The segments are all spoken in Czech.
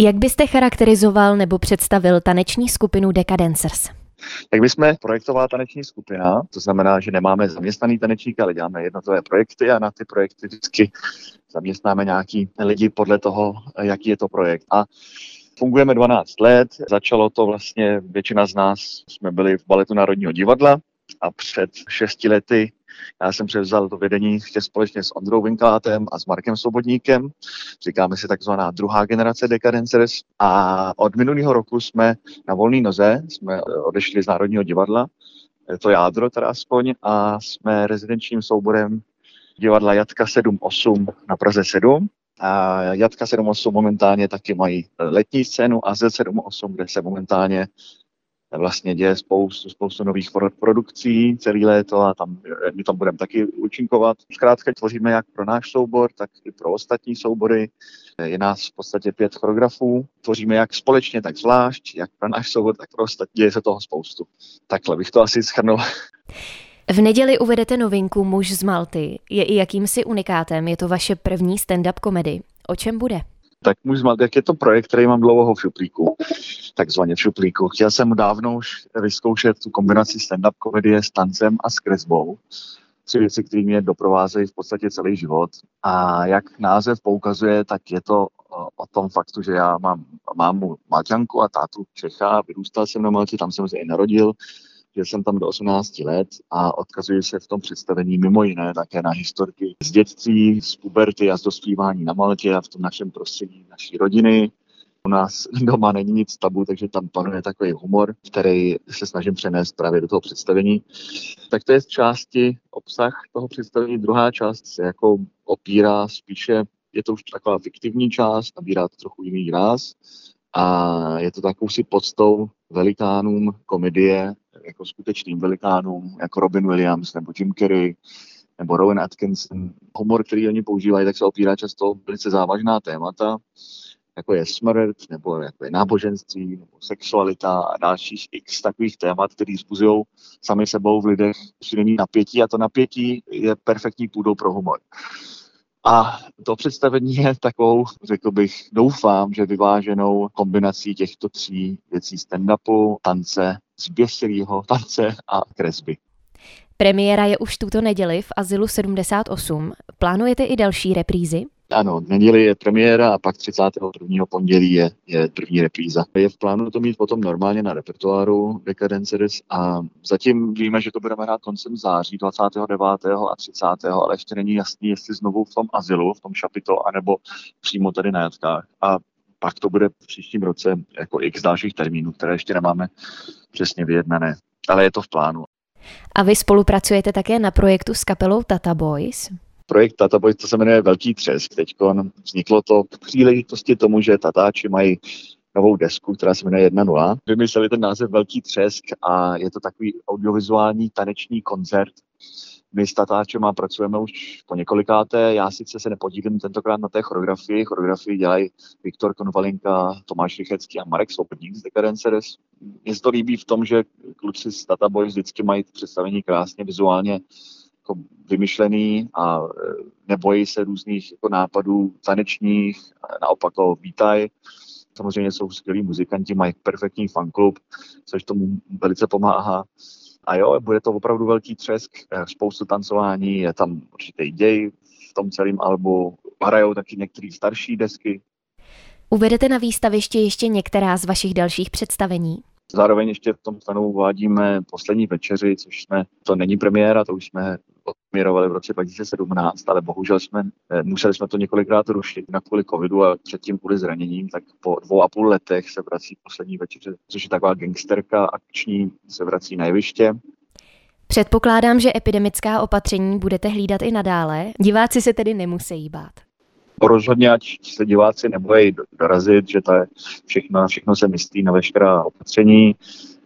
Jak byste charakterizoval nebo představil taneční skupinu Decadencers? Tak my jsme projektová taneční skupina, to znamená, že nemáme zaměstnaný tanečníky, ale děláme jednotlivé projekty a na ty projekty vždycky zaměstnáme nějaký lidi podle toho, jaký je to projekt. A Fungujeme 12 let, začalo to vlastně, většina z nás jsme byli v baletu Národního divadla a před šesti lety já jsem převzal to vedení ještě společně s Ondrou Vinkátem a s Markem Svobodníkem. Říkáme si takzvaná druhá generace Decadencers. A od minulého roku jsme na volné noze, jsme odešli z Národního divadla, to jádro teda aspoň, a jsme rezidenčním souborem divadla Jatka 7.8 na Praze 7. A Jatka 7.8 momentálně taky mají letní scénu a Z7.8, kde se momentálně vlastně děje spoustu, spoustu nových produkcí celý léto a tam, my tam budeme taky účinkovat. Zkrátka tvoříme jak pro náš soubor, tak i pro ostatní soubory. Je nás v podstatě pět choreografů. Tvoříme jak společně, tak zvlášť, jak pro náš soubor, tak pro ostatní. Děje se toho spoustu. Takhle bych to asi schrnul. V neděli uvedete novinku Muž z Malty. Je i jakýmsi unikátem, je to vaše první stand-up komedy. O čem bude? Tak můj jak je to projekt, který mám dlouho v šuplíku, takzvaně v šuplíku. Chtěl jsem dávno už vyzkoušet tu kombinaci stand-up komedie s tancem a s kresbou. Tři věci, které mě doprovázejí v podstatě celý život. A jak název poukazuje, tak je to o tom faktu, že já mám mámu Malťanku a tátu Čecha, vyrůstal jsem na Maltě, tam jsem se i narodil Žil jsem tam do 18 let a odkazuje se v tom představení mimo jiné také na historky z dětství, z puberty a z dospívání na Maltě a v tom našem prostředí naší rodiny. U nás doma není nic tabu, takže tam panuje takový humor, který se snažím přenést právě do toho představení. Tak to je z části obsah toho představení. Druhá část se jako opírá spíše, je to už taková fiktivní část, nabírá to trochu jiný ráz a je to takovou si podstou velikánům komedie, jako skutečným velikánům, jako Robin Williams nebo Jim Carrey nebo Rowan Atkinson. Humor, který oni používají, tak se opírá často velice závažná témata, jako je smrt, nebo jako je náboženství, nebo sexualita a dalších x takových témat, které zbuzují sami sebou v lidech není napětí a to napětí je perfektní půdou pro humor. A to představení je takovou, řekl bych, doufám, že vyváženou kombinací těchto tří věcí stand-upu, tance, zběsilého tance a kresby. Premiéra je už tuto neděli v Azylu 78. Plánujete i další reprízy? Ano, neděli je premiéra a pak 31. pondělí je, je první repríza. Je v plánu to mít potom normálně na repertoáru Decadenceres a zatím víme, že to budeme hrát koncem září 29. a 30. ale ještě není jasný, jestli znovu v tom azylu, v tom šapito, anebo přímo tady na Jatkách. A pak to bude v příštím roce jako x dalších termínů, které ještě nemáme přesně vyjednané, ale je to v plánu. A vy spolupracujete také na projektu s kapelou Tata Boys? Projekt Tataboy, to se jmenuje Velký třesk. Teď vzniklo to k příležitosti tomu, že Tatáči mají novou desku, která se jmenuje 1.0. Vymysleli ten název Velký třesk a je to takový audiovizuální taneční koncert. My s Tatáčem a pracujeme už po několikáté. Já sice se nepodílím tentokrát na té choreografii. Choreografii dělají Viktor Konvalinka, Tomáš Rychecký a Marek Svobodník z Decadenceres. Mně se to líbí v tom, že kluci z Tataboy vždycky mají představení krásně vizuálně jako vymyšlený a e, nebojí se různých jako nápadů tanečních, naopak to vítají. Samozřejmě jsou skvělí muzikanti, mají perfektní fanklub, což tomu velice pomáhá. A jo, bude to opravdu velký třesk, e, spoustu tancování, je tam určitý děj v tom celém albu, hrajou taky některé starší desky. Uvedete na výstavišti ještě některá z vašich dalších představení? Zároveň ještě v tom stanu uvádíme poslední večeři, což jsme, to není premiéra, to už jsme odmírovali v roce 2017, ale bohužel jsme, eh, museli jsme to několikrát rušit na kvůli covidu a předtím kvůli zraněním, tak po dvou a půl letech se vrací poslední večeře, což je taková gangsterka akční, se vrací na jeviště. Předpokládám, že epidemická opatření budete hlídat i nadále. Diváci se tedy nemusí bát. Rozhodně, ať se diváci nebojí dorazit, že to je všechno, všechno se myslí na veškerá opatření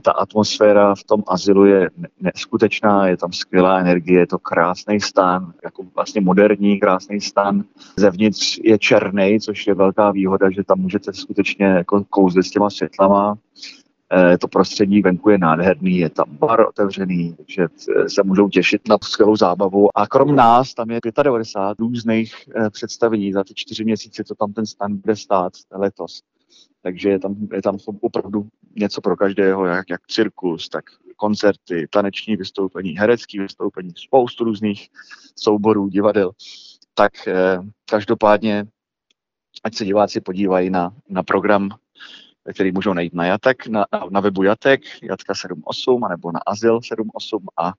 ta atmosféra v tom azylu je neskutečná, je tam skvělá energie, je to krásný stan, jako vlastně moderní krásný stan. Zevnitř je černý, což je velká výhoda, že tam můžete skutečně jako kouzlit s těma světlama. E, to prostředí venku je nádherný, je tam bar otevřený, takže se můžou těšit na skvělou zábavu. A krom nás tam je 95 různých e, představení za ty čtyři měsíce, co tam ten stan bude stát letos takže je tam, je tam opravdu něco pro každého, jak, jak cirkus, tak koncerty, taneční vystoupení, herecké vystoupení, spoustu různých souborů, divadel. Tak eh, každopádně, ať se diváci podívají na, na program, který můžou najít na Jatek, na, na webu Jatek, Jatka 78, anebo na Azyl 78 a,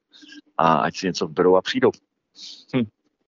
a ať si něco vyberou a přijdou. Hm.